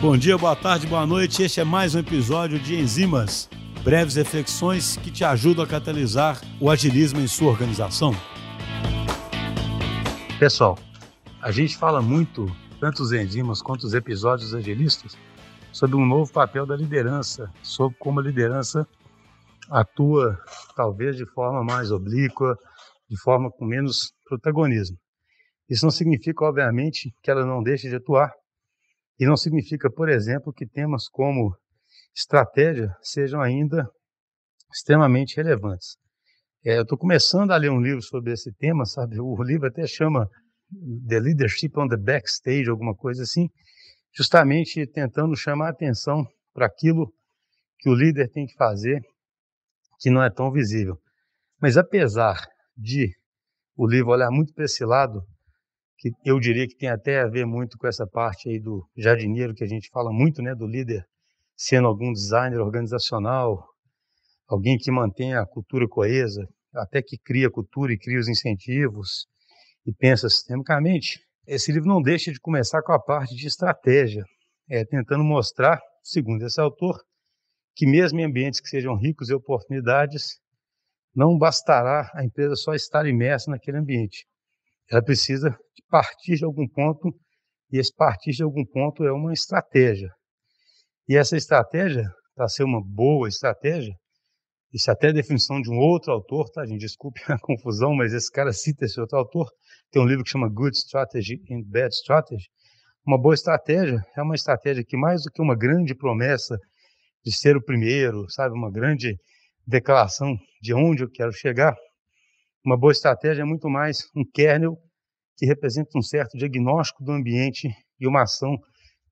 Bom dia, boa tarde, boa noite. Este é mais um episódio de Enzimas, breves reflexões que te ajudam a catalisar o agilismo em sua organização. Pessoal, a gente fala muito, tanto os enzimas quanto os episódios agilistas, sobre um novo papel da liderança, sobre como a liderança atua talvez de forma mais oblíqua, de forma com menos protagonismo. Isso não significa, obviamente, que ela não deixe de atuar, e não significa, por exemplo, que temas como estratégia sejam ainda extremamente relevantes. É, eu estou começando a ler um livro sobre esse tema, sabe? O livro até chama The Leadership on the Backstage, alguma coisa assim, justamente tentando chamar a atenção para aquilo que o líder tem que fazer que não é tão visível. Mas apesar de o livro olhar muito para esse lado, que eu diria que tem até a ver muito com essa parte aí do jardineiro que a gente fala muito, né, do líder sendo algum designer organizacional, alguém que mantém a cultura coesa, até que cria a cultura e cria os incentivos e pensa sistemicamente. Esse livro não deixa de começar com a parte de estratégia, é, tentando mostrar, segundo esse autor, que mesmo em ambientes que sejam ricos em oportunidades, não bastará a empresa só estar imersa naquele ambiente. Ela precisa partir de algum ponto, e esse partir de algum ponto é uma estratégia. E essa estratégia, para ser uma boa estratégia, isso é até a definição de um outro autor, tá, gente? Desculpe a confusão, mas esse cara cita esse outro autor. Tem um livro que chama Good Strategy and Bad Strategy. Uma boa estratégia é uma estratégia que, mais do que uma grande promessa de ser o primeiro, sabe, uma grande declaração de onde eu quero chegar. Uma boa estratégia é muito mais um kernel que representa um certo diagnóstico do ambiente e uma ação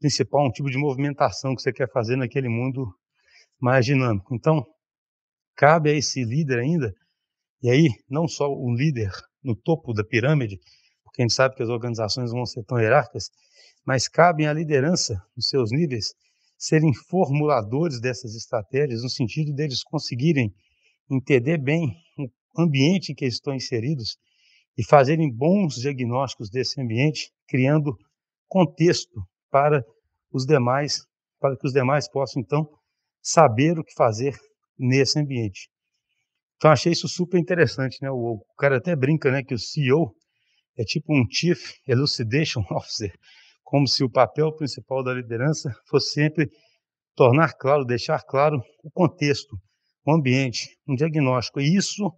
principal, um tipo de movimentação que você quer fazer naquele mundo mais dinâmico. Então, cabe a esse líder ainda, e aí não só o líder no topo da pirâmide, porque a gente sabe que as organizações vão ser tão hierárquicas, mas cabe à liderança, nos seus níveis, serem formuladores dessas estratégias, no sentido deles conseguirem entender bem o ambiente em que estão inseridos e fazerem bons diagnósticos desse ambiente, criando contexto para os demais, para que os demais possam então saber o que fazer nesse ambiente. Então achei isso super interessante, né? O, o cara até brinca, né, que o CEO é tipo um Chief Elucidation Officer, como se o papel principal da liderança fosse sempre tornar claro, deixar claro o contexto, o ambiente, um diagnóstico. E isso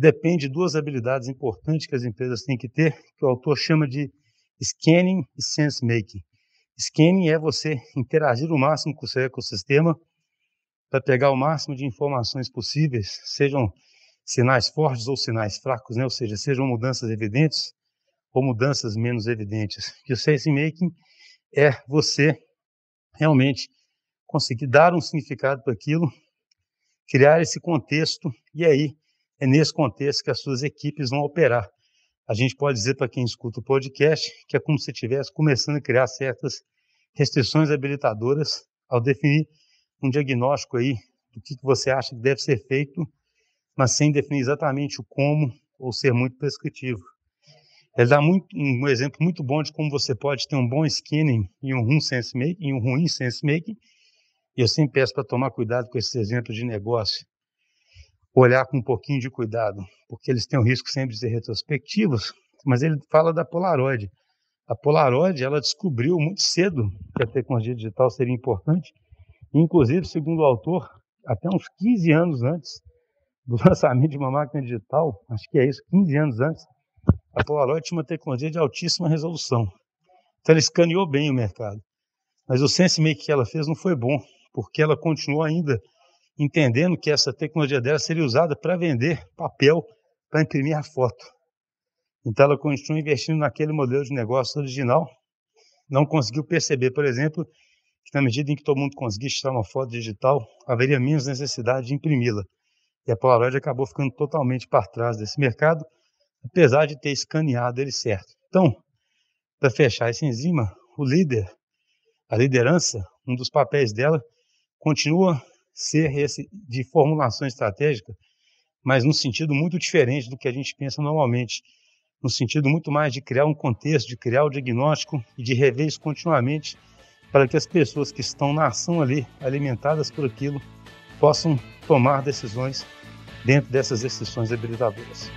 depende de duas habilidades importantes que as empresas têm que ter, que o autor chama de scanning e sense making. Scanning é você interagir o máximo com o seu ecossistema para pegar o máximo de informações possíveis, sejam sinais fortes ou sinais fracos, né? ou seja, sejam mudanças evidentes ou mudanças menos evidentes. E o sense making é você realmente conseguir dar um significado para aquilo, criar esse contexto, e aí é nesse contexto que as suas equipes vão operar. A gente pode dizer para quem escuta o podcast que é como se estivesse começando a criar certas restrições habilitadoras ao definir um diagnóstico aí do que você acha que deve ser feito, mas sem definir exatamente o como ou ser muito prescritivo. Ele dá muito, um exemplo muito bom de como você pode ter um bom skinning e um ruim sense making, e um ruim sense making. E eu sempre peço para tomar cuidado com esses exemplos de negócio, olhar com um pouquinho de cuidado, porque eles têm o risco sempre de ser retrospectivos. Mas ele fala da Polaroid. A Polaroid ela descobriu muito cedo que a tecnologia digital seria importante, inclusive, segundo o autor, até uns 15 anos antes do lançamento de uma máquina digital, acho que é isso, 15 anos antes, a Polaroid tinha uma tecnologia de altíssima resolução. Então ela escaneou bem o mercado. Mas o SenseMake que ela fez não foi bom, porque ela continuou ainda entendendo que essa tecnologia dela seria usada para vender papel para imprimir a foto. Então ela continuou investindo naquele modelo de negócio original. Não conseguiu perceber, por exemplo, que na medida em que todo mundo conseguisse tirar uma foto digital, haveria menos necessidade de imprimi-la. E a Polaroid acabou ficando totalmente para trás desse mercado apesar de ter escaneado ele certo. Então, para fechar essa enzima, o líder, a liderança, um dos papéis dela continua ser esse de formulação estratégica, mas num sentido muito diferente do que a gente pensa normalmente, no sentido muito mais de criar um contexto, de criar o diagnóstico e de rever isso continuamente para que as pessoas que estão na ação ali, alimentadas por aquilo, possam tomar decisões dentro dessas restrições habilitadoras.